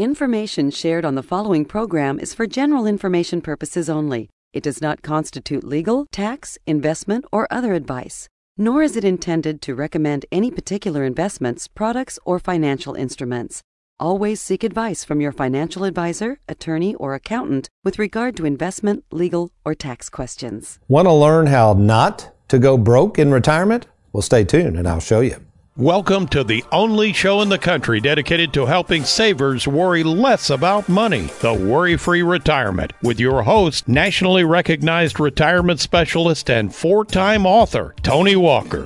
Information shared on the following program is for general information purposes only. It does not constitute legal, tax, investment, or other advice, nor is it intended to recommend any particular investments, products, or financial instruments. Always seek advice from your financial advisor, attorney, or accountant with regard to investment, legal, or tax questions. Want to learn how not to go broke in retirement? Well, stay tuned and I'll show you. Welcome to the only show in the country dedicated to helping savers worry less about money, the Worry Free Retirement, with your host, nationally recognized retirement specialist and four time author, Tony Walker.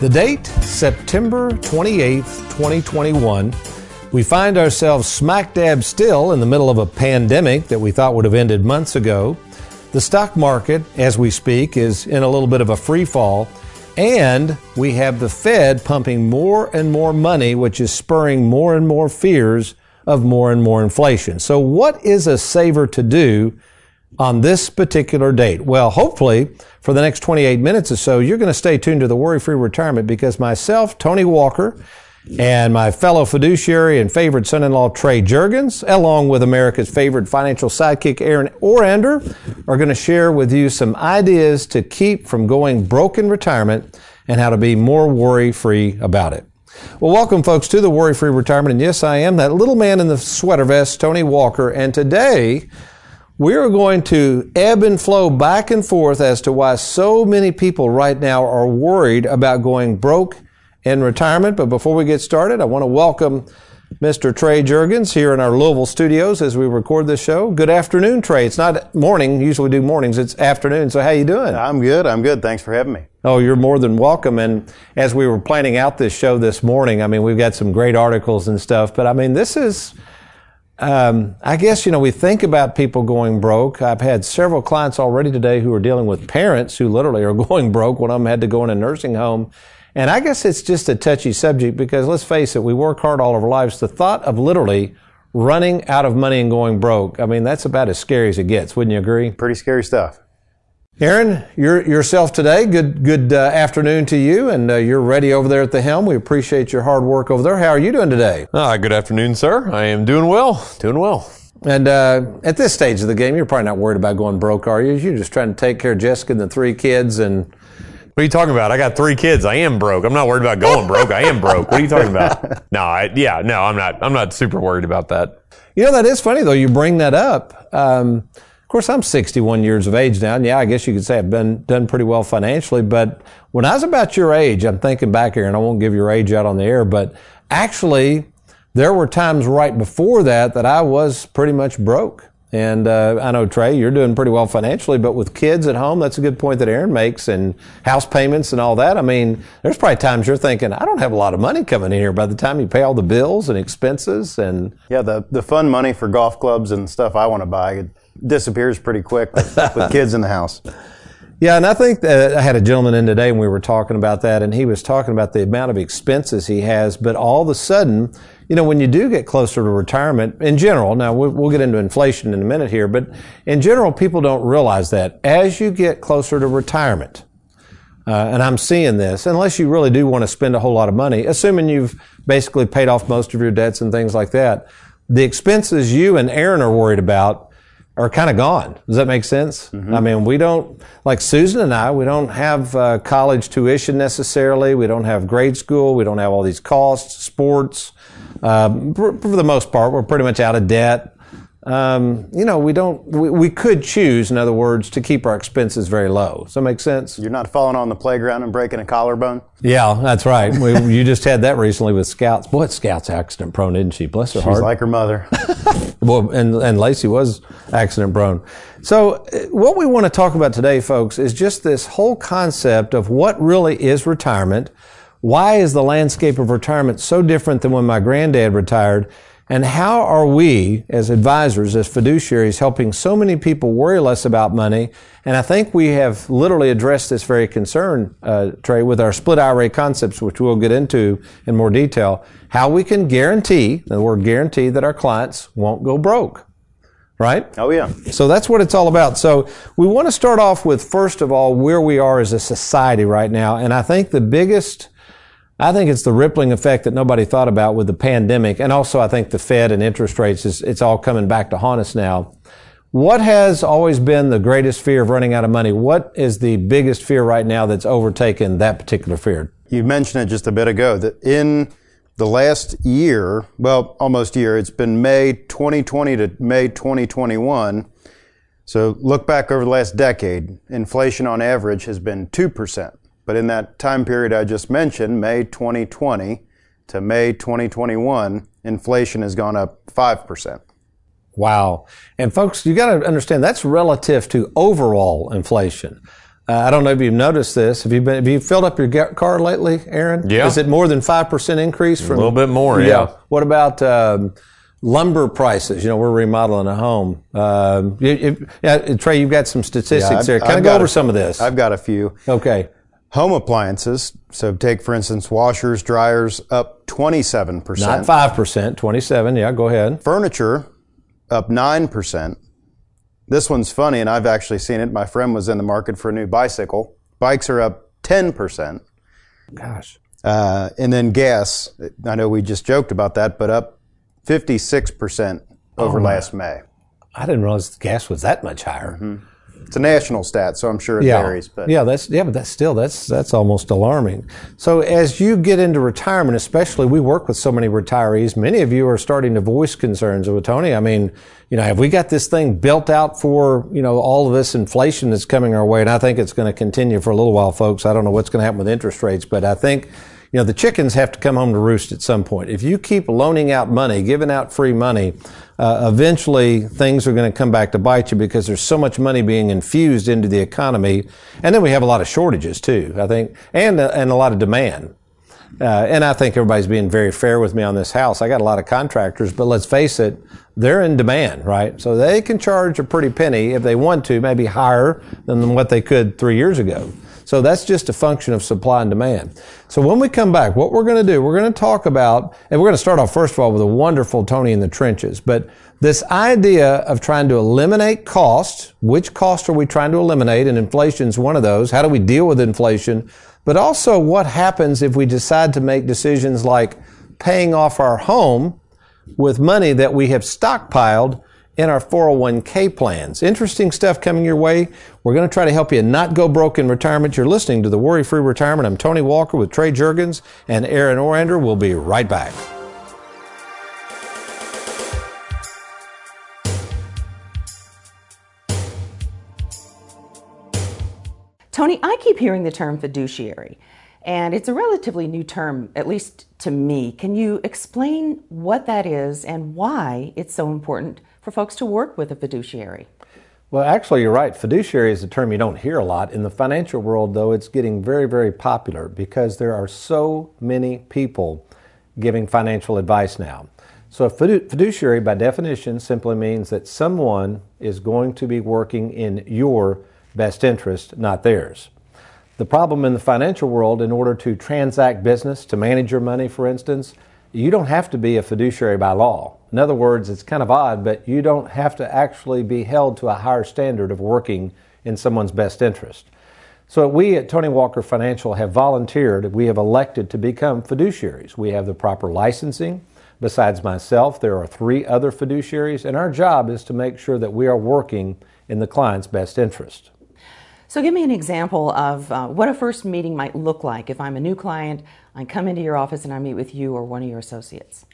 The date, September 28th, 2021. We find ourselves smack dab still in the middle of a pandemic that we thought would have ended months ago. The stock market, as we speak, is in a little bit of a free fall. And we have the Fed pumping more and more money, which is spurring more and more fears of more and more inflation. So, what is a saver to do on this particular date? Well, hopefully, for the next 28 minutes or so, you're going to stay tuned to the Worry Free Retirement because myself, Tony Walker, and my fellow fiduciary and favorite son-in-law Trey Jurgens, along with America's favorite financial sidekick Aaron Orander, are going to share with you some ideas to keep from going broke in retirement and how to be more worry-free about it. Well, welcome folks to the Worry-Free Retirement. And yes, I am that little man in the sweater vest, Tony Walker. And today we are going to ebb and flow back and forth as to why so many people right now are worried about going broke in retirement. But before we get started, I want to welcome Mr. Trey Jurgens here in our Louisville studios as we record this show. Good afternoon, Trey. It's not morning. Usually do mornings. It's afternoon. So how you doing? I'm good. I'm good. Thanks for having me. Oh, you're more than welcome. And as we were planning out this show this morning, I mean, we've got some great articles and stuff, but I mean, this is, um, I guess, you know, we think about people going broke. I've had several clients already today who are dealing with parents who literally are going broke. One of them had to go in a nursing home and I guess it's just a touchy subject because let's face it, we work hard all of our lives. The thought of literally running out of money and going broke, I mean, that's about as scary as it gets. Wouldn't you agree? Pretty scary stuff. Aaron, you're yourself today. Good, good uh, afternoon to you, and uh, you're ready over there at the helm. We appreciate your hard work over there. How are you doing today? Ah, good afternoon, sir. I am doing well. Doing well. And uh, at this stage of the game, you're probably not worried about going broke, are you? You're just trying to take care of Jessica and the three kids and what are you talking about? I got three kids. I am broke. I'm not worried about going broke. I am broke. What are you talking about? No, I, yeah, no, I'm not. I'm not super worried about that. You know, that is funny though. You bring that up. Um, of course, I'm 61 years of age now, and yeah, I guess you could say I've been done pretty well financially. But when I was about your age, I'm thinking back here, and I won't give your age out on the air, but actually, there were times right before that that I was pretty much broke. And uh, I know Trey, you're doing pretty well financially, but with kids at home, that's a good point that Aaron makes, and house payments and all that. I mean, there's probably times you're thinking, I don't have a lot of money coming in here. By the time you pay all the bills and expenses, and yeah, the the fun money for golf clubs and stuff I want to buy it disappears pretty quick with, with kids in the house. Yeah, and I think that I had a gentleman in today and we were talking about that, and he was talking about the amount of expenses he has, but all of a sudden you know, when you do get closer to retirement, in general, now we'll, get into inflation in a minute here, but in general, people don't realize that as you get closer to retirement, uh, and I'm seeing this, unless you really do want to spend a whole lot of money, assuming you've basically paid off most of your debts and things like that, the expenses you and Aaron are worried about are kind of gone. Does that make sense? Mm-hmm. I mean, we don't, like Susan and I, we don't have uh, college tuition necessarily. We don't have grade school. We don't have all these costs, sports. Um, for, for, the most part, we're pretty much out of debt. Um, you know, we don't, we, we, could choose, in other words, to keep our expenses very low. Does that make sense? You're not falling on the playground and breaking a collarbone? Yeah, that's right. we, you just had that recently with Scouts. Boy, Scouts accident prone, isn't she? Bless her She's heart. She's like her mother. well, and, and Lacey was accident prone. So, uh, what we want to talk about today, folks, is just this whole concept of what really is retirement why is the landscape of retirement so different than when my granddad retired? And how are we, as advisors, as fiduciaries, helping so many people worry less about money? And I think we have literally addressed this very concern, uh, Trey, with our split IRA concepts, which we'll get into in more detail. How we can guarantee, the word guarantee, that our clients won't go broke. right? Oh yeah. So that's what it's all about. So we want to start off with, first of all, where we are as a society right now. And I think the biggest, I think it's the rippling effect that nobody thought about with the pandemic. And also I think the Fed and interest rates is, it's all coming back to haunt us now. What has always been the greatest fear of running out of money? What is the biggest fear right now that's overtaken that particular fear? You mentioned it just a bit ago that in the last year, well, almost year, it's been May 2020 to May 2021. So look back over the last decade, inflation on average has been 2%. But in that time period I just mentioned, May 2020 to May 2021, inflation has gone up 5%. Wow. And folks, you got to understand that's relative to overall inflation. Uh, I don't know if you've noticed this. Have you been, have you filled up your car lately, Aaron? Yeah. Is it more than 5% increase from A little bit more, yeah. What about, um, lumber prices? You know, we're remodeling a home. Um, you, you, yeah, Trey, you've got some statistics I've- there. Kind I've of go got over a- some of this. I've got a few. okay. Home appliances, so take for instance washers, dryers up 27%. Not 5%, 27. Yeah, go ahead. Furniture up 9%. This one's funny, and I've actually seen it. My friend was in the market for a new bicycle. Bikes are up 10%. Gosh. Uh, and then gas, I know we just joked about that, but up 56% over last May. I didn't realize the gas was that much higher. It's a national stat, so I'm sure it varies. But yeah, that's yeah, but that's still that's that's almost alarming. So as you get into retirement, especially, we work with so many retirees. Many of you are starting to voice concerns with Tony. I mean, you know, have we got this thing built out for you know all of this inflation that's coming our way? And I think it's going to continue for a little while, folks. I don't know what's going to happen with interest rates, but I think you know, the chickens have to come home to roost at some point. If you keep loaning out money, giving out free money, uh, eventually things are going to come back to bite you because there's so much money being infused into the economy. And then we have a lot of shortages too, I think, and, uh, and a lot of demand. Uh, and I think everybody's being very fair with me on this house. I got a lot of contractors, but let's face it, they're in demand, right? So they can charge a pretty penny if they want to, maybe higher than what they could three years ago. So that's just a function of supply and demand. So when we come back, what we're going to do, we're going to talk about, and we're going to start off first of all with a wonderful Tony in the trenches, but this idea of trying to eliminate costs, which costs are we trying to eliminate? And inflation is one of those. How do we deal with inflation? But also what happens if we decide to make decisions like paying off our home with money that we have stockpiled in our 401k plans. Interesting stuff coming your way. We're going to try to help you not go broke in retirement. You're listening to the Worry Free Retirement. I'm Tony Walker with Trey Jurgens and Aaron Orander. We'll be right back. Tony, I keep hearing the term fiduciary, and it's a relatively new term, at least to me. Can you explain what that is and why it's so important for folks to work with a fiduciary? Well, actually, you're right. Fiduciary is a term you don't hear a lot. In the financial world, though, it's getting very, very popular because there are so many people giving financial advice now. So, a fiduciary, by definition, simply means that someone is going to be working in your best interest, not theirs. The problem in the financial world, in order to transact business, to manage your money, for instance, you don't have to be a fiduciary by law. In other words, it's kind of odd, but you don't have to actually be held to a higher standard of working in someone's best interest. So we at Tony Walker Financial have volunteered, we have elected to become fiduciaries. We have the proper licensing. Besides myself, there are three other fiduciaries, and our job is to make sure that we are working in the client's best interest. So, give me an example of uh, what a first meeting might look like if I'm a new client, I come into your office and I meet with you or one of your associates.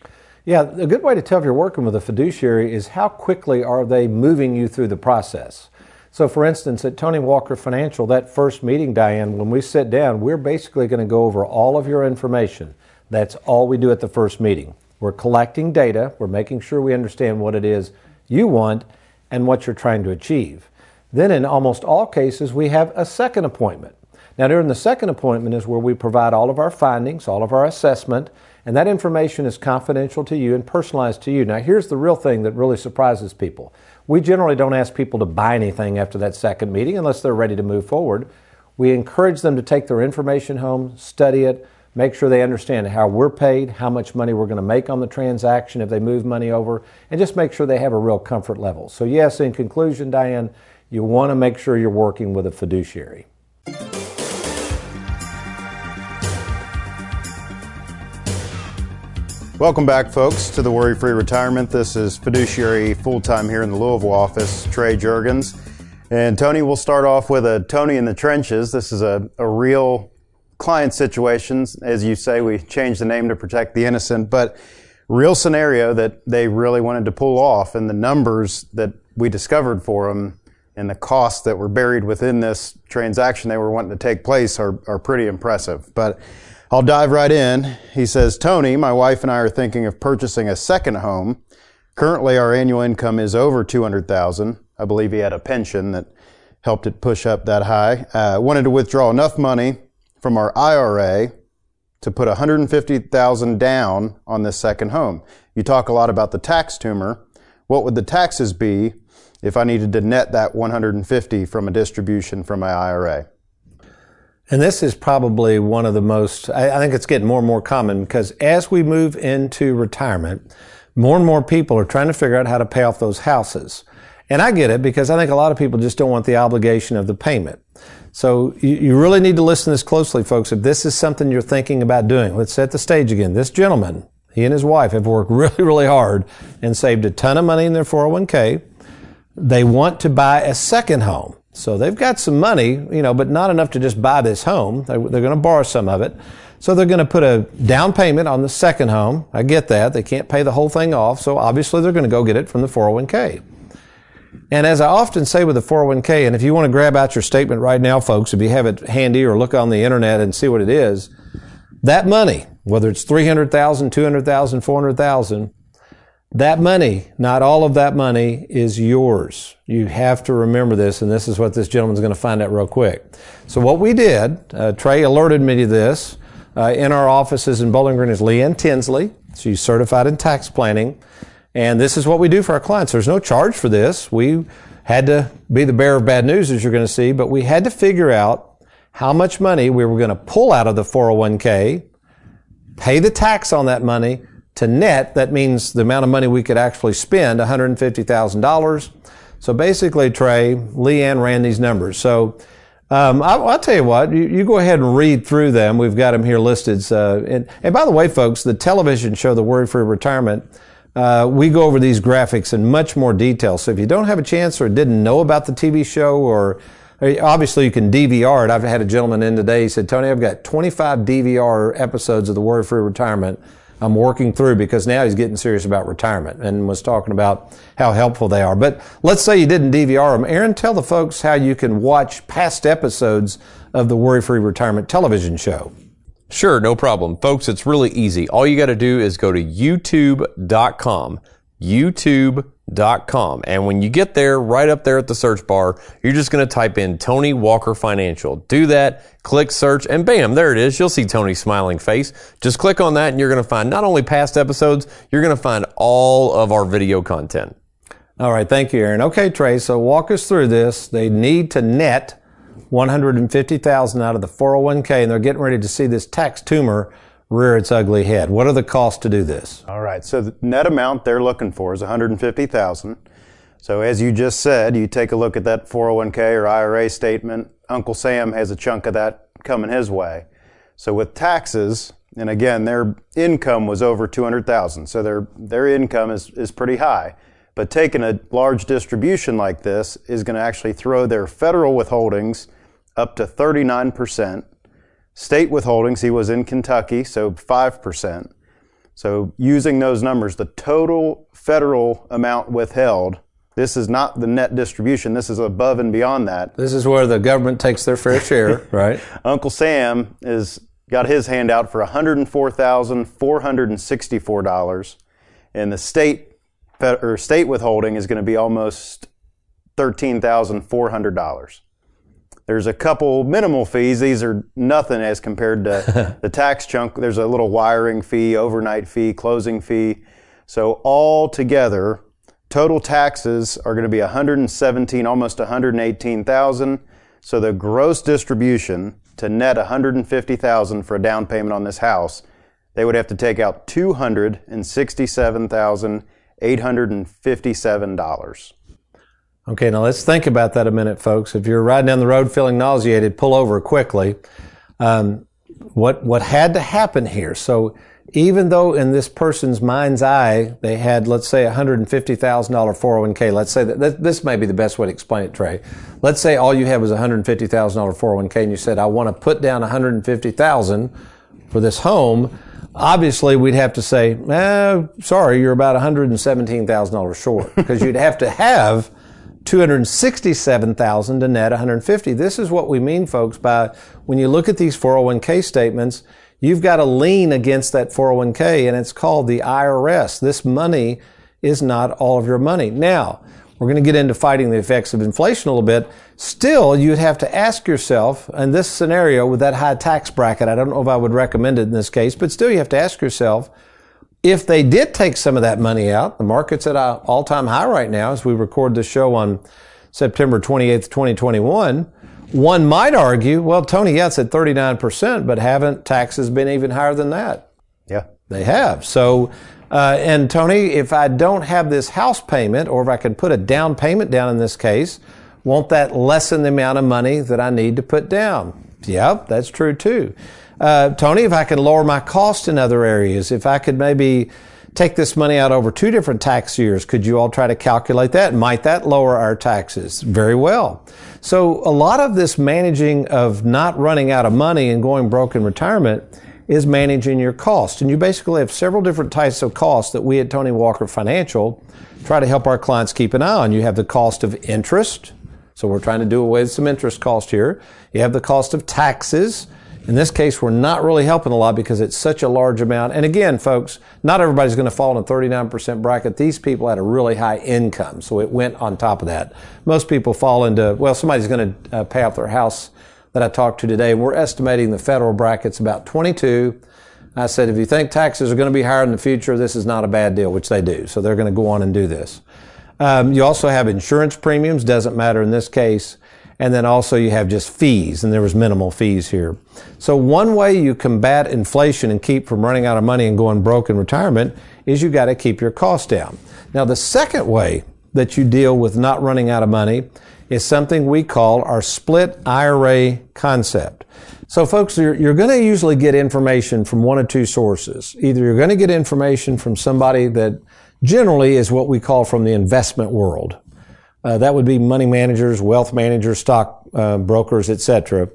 Yeah, a good way to tell if you're working with a fiduciary is how quickly are they moving you through the process. So, for instance, at Tony Walker Financial, that first meeting, Diane, when we sit down, we're basically going to go over all of your information. That's all we do at the first meeting. We're collecting data, we're making sure we understand what it is you want and what you're trying to achieve. Then, in almost all cases, we have a second appointment. Now, during the second appointment is where we provide all of our findings, all of our assessment, and that information is confidential to you and personalized to you. Now, here's the real thing that really surprises people. We generally don't ask people to buy anything after that second meeting unless they're ready to move forward. We encourage them to take their information home, study it, make sure they understand how we're paid, how much money we're going to make on the transaction if they move money over, and just make sure they have a real comfort level. So, yes, in conclusion, Diane, you want to make sure you're working with a fiduciary. Welcome back, folks, to the Worry Free Retirement. This is fiduciary full time here in the Louisville office, Trey Jurgens. And Tony, we'll start off with a Tony in the trenches. This is a, a real client situation. As you say, we changed the name to protect the innocent, but real scenario that they really wanted to pull off. And the numbers that we discovered for them and the costs that were buried within this transaction they were wanting to take place are, are pretty impressive. But I'll dive right in. He says, Tony, my wife and I are thinking of purchasing a second home. Currently, our annual income is over 200,000. I believe he had a pension that helped it push up that high. Uh, wanted to withdraw enough money from our IRA to put 150,000 down on this second home. You talk a lot about the tax tumor. What would the taxes be if I needed to net that 150 from a distribution from my IRA? And this is probably one of the most, I, think it's getting more and more common because as we move into retirement, more and more people are trying to figure out how to pay off those houses. And I get it because I think a lot of people just don't want the obligation of the payment. So you, you really need to listen to this closely, folks. If this is something you're thinking about doing, let's set the stage again. This gentleman, he and his wife have worked really, really hard and saved a ton of money in their 401k. They want to buy a second home. So they've got some money, you know, but not enough to just buy this home. They're, they're going to borrow some of it. So they're going to put a down payment on the second home. I get that. They can't pay the whole thing off. So obviously they're going to go get it from the 401k. And as I often say with the 401k, and if you want to grab out your statement right now, folks, if you have it handy or look on the internet and see what it is, that money, whether it's 300,000, 200,000, 400,000, that money, not all of that money is yours. You have to remember this, and this is what this gentleman's going to find out real quick. So what we did, uh, Trey alerted me to this. Uh, in our offices in Bowling Green is Leanne Tinsley. She's certified in tax planning. And this is what we do for our clients. There's no charge for this. We had to be the bearer of bad news, as you're going to see, but we had to figure out how much money we were going to pull out of the 401k, pay the tax on that money, to net, that means the amount of money we could actually spend, $150,000. So basically, Trey, Leanne ran these numbers. So um, I, will tell you what, you, you, go ahead and read through them. We've got them here listed. So, and, and by the way, folks, the television show, The Worry Free Retirement, uh, we go over these graphics in much more detail. So if you don't have a chance or didn't know about the TV show or Obviously, you can DVR it. I've had a gentleman in today. He said, Tony, I've got 25 DVR episodes of the Worry Free Retirement I'm working through because now he's getting serious about retirement and was talking about how helpful they are. But let's say you didn't DVR them. Aaron, tell the folks how you can watch past episodes of the Worry Free Retirement television show. Sure, no problem. Folks, it's really easy. All you got to do is go to youtube.com. YouTube com. And when you get there, right up there at the search bar, you're just going to type in Tony Walker Financial. Do that, click search, and bam, there it is. You'll see Tony's smiling face. Just click on that and you're going to find not only past episodes, you're going to find all of our video content. All right. Thank you, Aaron. Okay, Trey. So walk us through this. They need to net 150,000 out of the 401k and they're getting ready to see this tax tumor rear its ugly head. What are the costs to do this? All right. So the net amount they're looking for is 150,000. So as you just said, you take a look at that 401k or IRA statement. Uncle Sam has a chunk of that coming his way. So with taxes, and again, their income was over 200,000. So their their income is is pretty high. But taking a large distribution like this is going to actually throw their federal withholdings up to 39 percent State withholdings, he was in Kentucky, so 5%. So using those numbers, the total federal amount withheld, this is not the net distribution. This is above and beyond that. This is where the government takes their fair share, right? Uncle Sam is got his hand out for $104,464 and the state or state withholding is going to be almost $13,400. There's a couple minimal fees. These are nothing as compared to the tax chunk. There's a little wiring fee, overnight fee, closing fee. So all together, total taxes are going to be 117, almost 118,000. So the gross distribution to net 150,000 for a down payment on this house, they would have to take out $267,857. Okay, now let's think about that a minute, folks. If you're riding down the road feeling nauseated, pull over quickly. Um, what what had to happen here? So even though in this person's mind's eye they had, let's say, $150,000 401k, let's say that, this may be the best way to explain it, Trey. Let's say all you had was $150,000 401k and you said, I want to put down 150,000 for this home. Obviously, we'd have to say, eh, sorry, you're about $117,000 short because you'd have to have 267,000 to net 150. This is what we mean, folks, by when you look at these 401k statements, you've got a lien against that 401k and it's called the IRS. This money is not all of your money. Now, we're going to get into fighting the effects of inflation a little bit. Still, you'd have to ask yourself, in this scenario with that high tax bracket, I don't know if I would recommend it in this case, but still you have to ask yourself, if they did take some of that money out, the market's at an all-time high right now as we record this show on September 28th, 2021. One might argue, well, Tony, yeah, it's at 39%, but haven't taxes been even higher than that? Yeah. They have. So, uh, and Tony, if I don't have this house payment, or if I can put a down payment down in this case, won't that lessen the amount of money that I need to put down? Yep, that's true too uh, Tony, if I could lower my cost in other areas, if I could maybe take this money out over two different tax years, could you all try to calculate that? Might that lower our taxes? Very well. So a lot of this managing of not running out of money and going broke in retirement is managing your cost. And you basically have several different types of costs that we at Tony Walker Financial try to help our clients keep an eye on. You have the cost of interest. So we're trying to do away with some interest cost here. You have the cost of taxes. In this case, we're not really helping a lot because it's such a large amount. And again, folks, not everybody's going to fall in a 39% bracket. These people had a really high income, so it went on top of that. Most people fall into, well, somebody's going to uh, pay off their house that I talked to today. We're estimating the federal bracket's about 22. I said, if you think taxes are going to be higher in the future, this is not a bad deal, which they do. So they're going to go on and do this. Um, you also have insurance premiums. Doesn't matter in this case. And then also you have just fees, and there was minimal fees here. So one way you combat inflation and keep from running out of money and going broke in retirement is you got to keep your costs down. Now the second way that you deal with not running out of money is something we call our split IRA concept. So folks, you're, you're going to usually get information from one or two sources. Either you're going to get information from somebody that generally is what we call from the investment world. Uh, that would be money managers, wealth managers, stock uh, brokers, etc.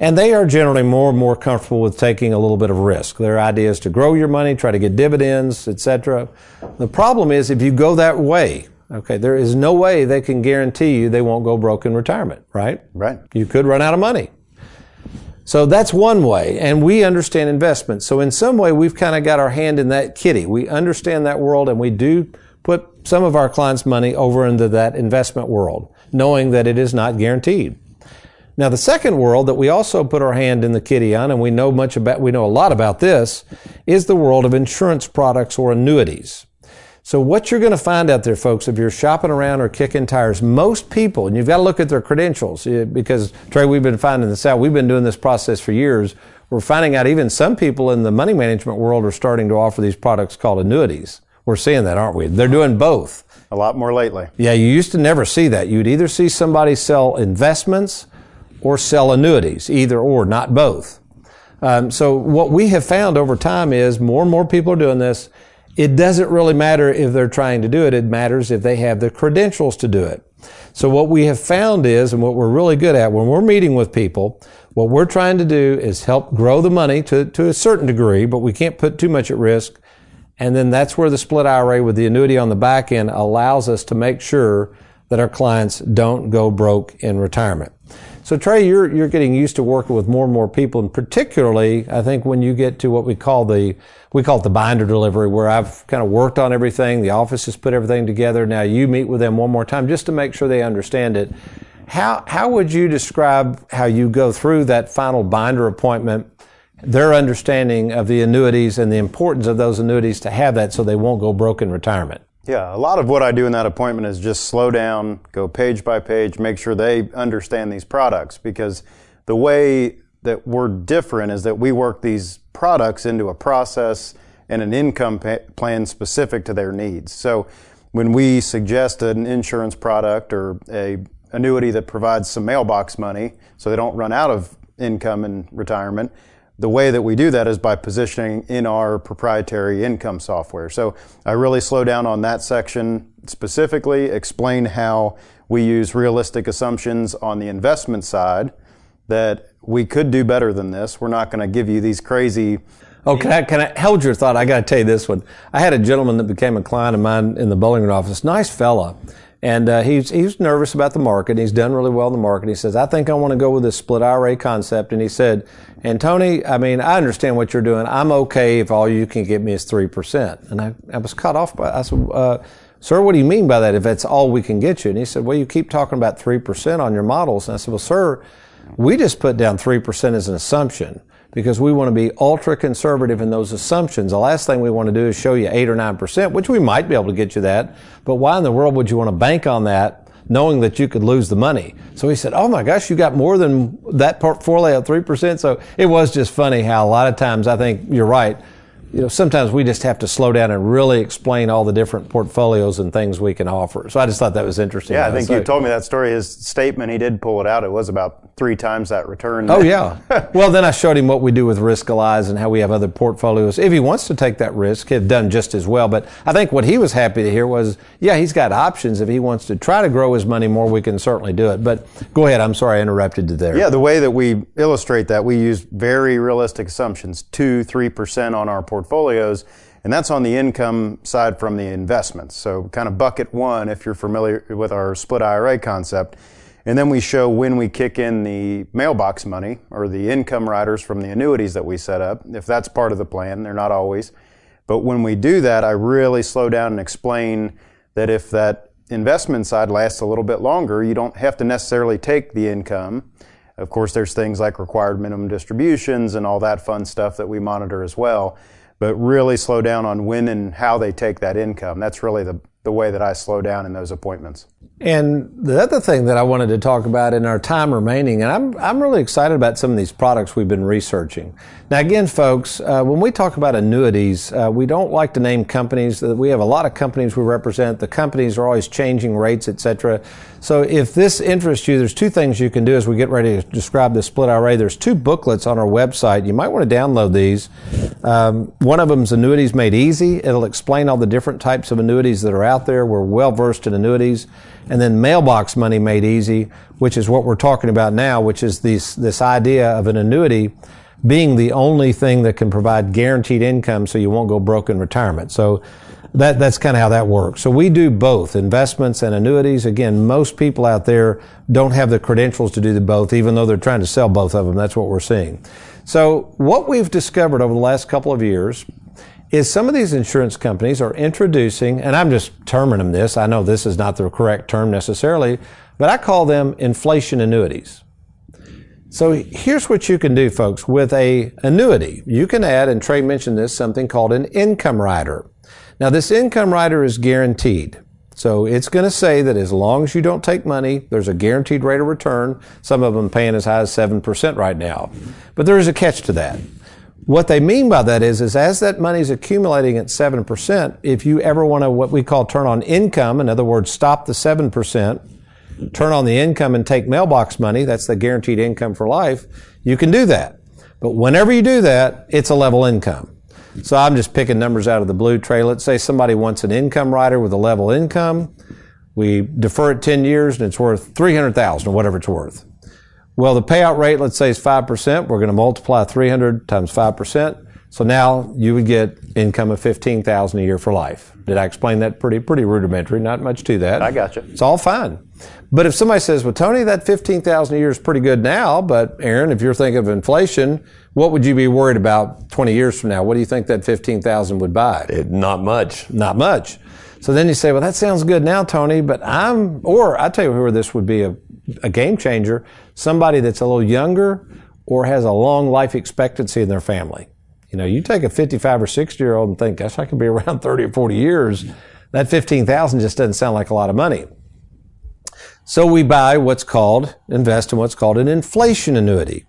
And they are generally more and more comfortable with taking a little bit of risk. Their idea is to grow your money, try to get dividends, etc. The problem is if you go that way, okay, there is no way they can guarantee you they won't go broke in retirement, right? Right. You could run out of money. So that's one way, and we understand investment. So in some way, we've kind of got our hand in that kitty. We understand that world, and we do put some of our clients' money over into that investment world, knowing that it is not guaranteed. Now, the second world that we also put our hand in the kitty on, and we know much about, we know a lot about this, is the world of insurance products or annuities. So what you're going to find out there, folks, if you're shopping around or kicking tires, most people, and you've got to look at their credentials, eh, because Trey, we've been finding this out. We've been doing this process for years. We're finding out even some people in the money management world are starting to offer these products called annuities. We're seeing that, aren't we? They're doing both. A lot more lately. Yeah, you used to never see that. You'd either see somebody sell investments or sell annuities, either or, not both. Um, so what we have found over time is more and more people are doing this. It doesn't really matter if they're trying to do it. It matters if they have the credentials to do it. So what we have found is, and what we're really good at when we're meeting with people, what we're trying to do is help grow the money to, to a certain degree, but we can't put too much at risk and then that's where the split IRA with the annuity on the back end allows us to make sure that our clients don't go broke in retirement. So Trey, you're, you're getting used to working with more and more people and particularly, I think when you get to what we call the, we call it the binder delivery where I've kind of worked on everything. The office has put everything together. Now you meet with them one more time just to make sure they understand it. How, how would you describe how you go through that final binder appointment their understanding of the annuities and the importance of those annuities to have that so they won't go broke in retirement. Yeah, a lot of what I do in that appointment is just slow down, go page by page, make sure they understand these products because the way that we're different is that we work these products into a process and an income plan specific to their needs. So when we suggest an insurance product or a annuity that provides some mailbox money so they don't run out of income in retirement, the way that we do that is by positioning in our proprietary income software. So I really slow down on that section specifically, explain how we use realistic assumptions on the investment side that we could do better than this. We're not going to give you these crazy Oh, can I, can I hold your thought? I got to tell you this one. I had a gentleman that became a client of mine in the Bowling Green office. Nice fella. And uh, he's, he's nervous about the market. He's done really well in the market. He says, I think I want to go with this split IRA concept. And he said, and Tony, I mean, I understand what you're doing. I'm okay if all you can get me is 3%. And I, I was cut off by, I said, uh, sir, what do you mean by that if that's all we can get you? And he said, well, you keep talking about 3% on your models. And I said, well, sir, we just put down 3% as an assumption because we want to be ultra conservative in those assumptions. The last thing we want to do is show you 8 or 9%, which we might be able to get you that. But why in the world would you want to bank on that knowing that you could lose the money? So he said, Oh my gosh, you got more than that portfolio at 3%. So it was just funny how a lot of times I think you're right you know, sometimes we just have to slow down and really explain all the different portfolios and things we can offer. So I just thought that was interesting. Yeah, I think you told me that story. His statement, he did pull it out. It was about three times that return. Oh yeah. well, then I showed him what we do with Riskalyze and how we have other portfolios. If he wants to take that risk, he'd done just as well. But I think what he was happy to hear was, yeah, he's got options. If he wants to try to grow his money more, we can certainly do it. But go ahead. I'm sorry I interrupted you there. Yeah, the way that we illustrate that, we use very realistic assumptions, two, three percent on our portfolio portfolios, and that's on the income side from the investments. So kind of bucket one, if you're familiar with our split IRA concept. And then we show when we kick in the mailbox money or the income riders from the annuities that we set up, if that's part of the plan, they're not always. But when we do that, I really slow down and explain that if that investment side lasts a little bit longer, you don't have to necessarily take the income. Of course, there's things like required minimum distributions and all that fun stuff that we monitor as well but really slow down on when and how they take that income. That's really the, the way that I slow down in those appointments. And the other thing that I wanted to talk about in our time remaining, and I'm, I'm really excited about some of these products we've been researching. Now, again, folks, uh, when we talk about annuities, uh, we don't like to name companies. We have a lot of companies we represent. The companies are always changing rates, etc. So, if this interests you, there's two things you can do as we get ready to describe the split IRA. There's two booklets on our website. You might want to download these. Um, one of them is Annuities Made Easy. It'll explain all the different types of annuities that are out there. We're well versed in annuities and then mailbox money made easy, which is what we're talking about now, which is this, this idea of an annuity being the only thing that can provide guaranteed income so you won't go broke in retirement. So that, that's kind of how that works. So we do both investments and annuities. Again, most people out there don't have the credentials to do the both, even though they're trying to sell both of them. That's what we're seeing. So what we've discovered over the last couple of years is some of these insurance companies are introducing, and I'm just terming them this. I know this is not the correct term necessarily, but I call them inflation annuities. So here's what you can do, folks. With a annuity, you can add, and Trey mentioned this, something called an income rider. Now this income rider is guaranteed. So it's going to say that as long as you don't take money, there's a guaranteed rate of return. Some of them paying as high as 7% right now. But there is a catch to that. What they mean by that is, is as that money is accumulating at 7%, if you ever want to what we call turn on income, in other words, stop the 7%, turn on the income and take mailbox money, that's the guaranteed income for life, you can do that. But whenever you do that, it's a level income. So I'm just picking numbers out of the blue Trey. Let's say somebody wants an income rider with a level income. We defer it 10 years and it's worth 300,000 or whatever it's worth. Well, the payout rate, let's say is 5%. We're going to multiply 300 times 5%. So now you would get income of 15,000 a year for life. Did I explain that pretty, pretty rudimentary? Not much to that. I got you. It's all fine. But if somebody says, well, Tony, that 15,000 a year is pretty good now, but Aaron, if you're thinking of inflation, what would you be worried about 20 years from now? What do you think that 15,000 would buy? It, not much. Not much. So then you say, well, that sounds good now, Tony, but I'm, or I tell you where this would be a, a game changer somebody that's a little younger or has a long life expectancy in their family. You know, you take a 55 or 60 year old and think, gosh, I could be around 30 or 40 years. that 15,000 just doesn't sound like a lot of money. So we buy what's called, invest in what's called an inflation annuity.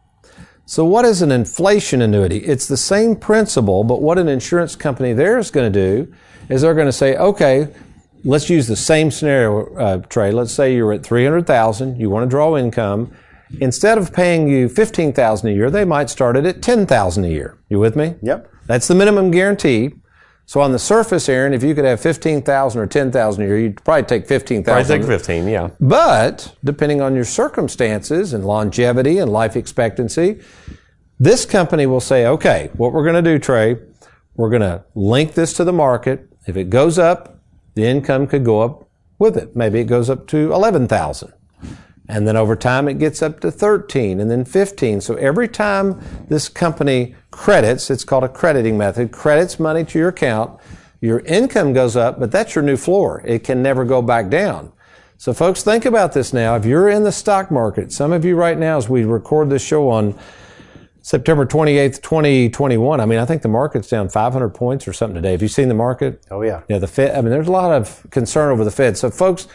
So what is an inflation annuity? It's the same principle, but what an insurance company there is going to do is they're going to say, okay, let's use the same scenario, uh, Trey. Let's say you're at 300,000, you want to draw income. Instead of paying you 15,000 a year, they might start it at 10,000 a year. You with me? Yep. That's the minimum guarantee. So on the surface, Aaron, if you could have 15,000 or 10,000 a year, you'd probably take 15,000. I take 15, yeah. But depending on your circumstances and longevity and life expectancy, this company will say, okay, what we're going to do, Trey, we're going to link this to the market. If it goes up, the income could go up with it. Maybe it goes up to 11,000. And then over time it gets up to 13 and then 15. So every time this company credits, it's called a crediting method, credits money to your account, your income goes up, but that's your new floor. It can never go back down. So folks, think about this now. If you're in the stock market, some of you right now, as we record this show on September 28th, 2021. I mean, I think the market's down 500 points or something today. Have you seen the market? Oh, yeah. Yeah, the Fed. I mean, there's a lot of concern over the Fed. So, folks,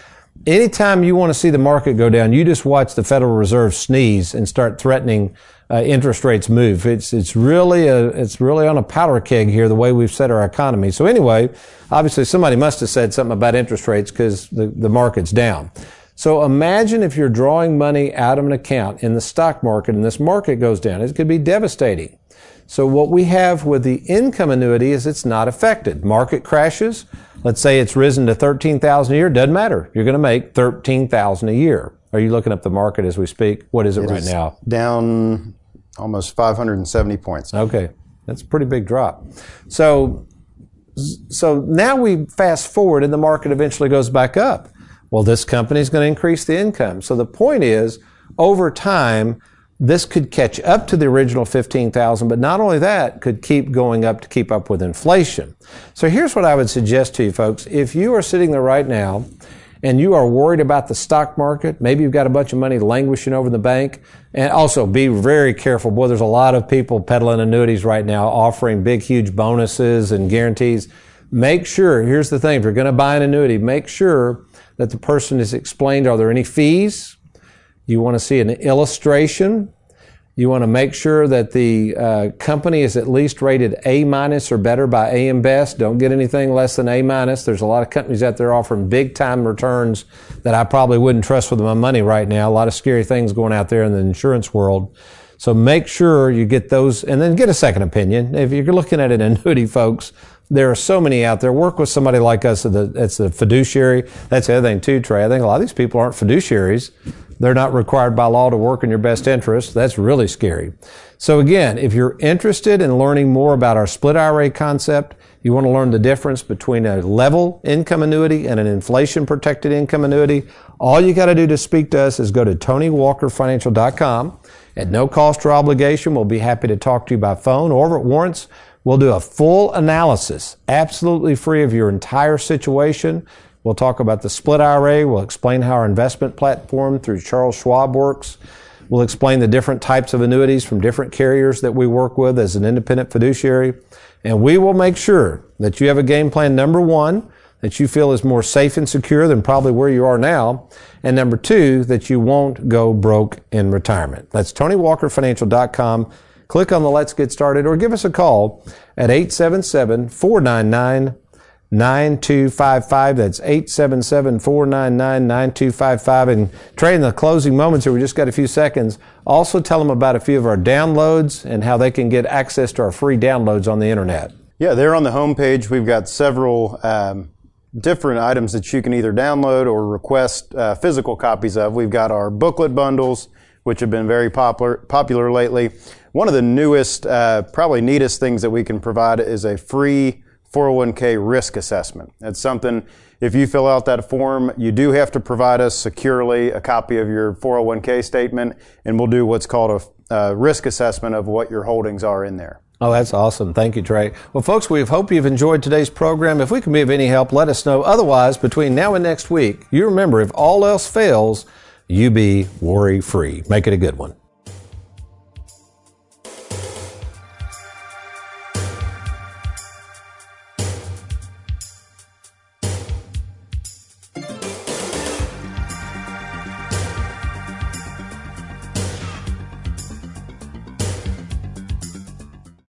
anytime you want to see the market go down, you just watch the Federal Reserve sneeze and start threatening uh, interest rates move. It's it's really a it's really on a powder keg here the way we've set our economy. So anyway, obviously somebody must have said something about interest rates because the, the market's down. So imagine if you're drawing money out of an account in the stock market and this market goes down. It could be devastating. So what we have with the income annuity is it's not affected. Market crashes. Let's say it's risen to 13,000 a year. Doesn't matter. You're going to make 13,000 a year. Are you looking up the market as we speak? What is it, It right is now? Down almost 570 points. Okay. That's a pretty big drop. So, so now we fast forward and the market eventually goes back up. Well, this company is going to increase the income. So the point is, over time, this could catch up to the original 15,000, but not only that, could keep going up to keep up with inflation. So here's what I would suggest to you folks. If you are sitting there right now and you are worried about the stock market, maybe you've got a bunch of money languishing over in the bank, and also be very careful. Boy, there's a lot of people peddling annuities right now, offering big, huge bonuses and guarantees. Make sure, here's the thing, if you're going to buy an annuity, make sure that the person is explained, are there any fees? You want to see an illustration. You want to make sure that the uh, company is at least rated A minus or better by AM Best. Don't get anything less than A minus. There's a lot of companies out there offering big time returns that I probably wouldn't trust with my money right now. A lot of scary things going out there in the insurance world. So make sure you get those and then get a second opinion. If you're looking at an annuity, folks, there are so many out there. Work with somebody like us that's a fiduciary. That's the other thing too, Trey. I think a lot of these people aren't fiduciaries. They're not required by law to work in your best interest. That's really scary. So again, if you're interested in learning more about our split IRA concept, you want to learn the difference between a level income annuity and an inflation protected income annuity, all you got to do to speak to us is go to TonyWalkerFinancial.com. At no cost or obligation, we'll be happy to talk to you by phone or if it warrants, we'll do a full analysis, absolutely free of your entire situation. We'll talk about the split IRA. We'll explain how our investment platform through Charles Schwab works. We'll explain the different types of annuities from different carriers that we work with as an independent fiduciary. And we will make sure that you have a game plan, number one, that you feel is more safe and secure than probably where you are now. And number two, that you won't go broke in retirement. That's TonyWalkerFinancial.com. Click on the Let's Get Started or give us a call at 877 499 9255. That's 877 499 9255. And Trey, in the closing moments here, we just got a few seconds. Also tell them about a few of our downloads and how they can get access to our free downloads on the internet. Yeah, there on the homepage, we've got several um, different items that you can either download or request uh, physical copies of. We've got our booklet bundles, which have been very popular popular lately. One of the newest, uh, probably neatest things that we can provide is a free 401k risk assessment. It's something, if you fill out that form, you do have to provide us securely a copy of your 401k statement, and we'll do what's called a, a risk assessment of what your holdings are in there. Oh, that's awesome. Thank you, Trey. Well, folks, we hope you've enjoyed today's program. If we can be of any help, let us know. Otherwise, between now and next week, you remember if all else fails, you be worry free. Make it a good one.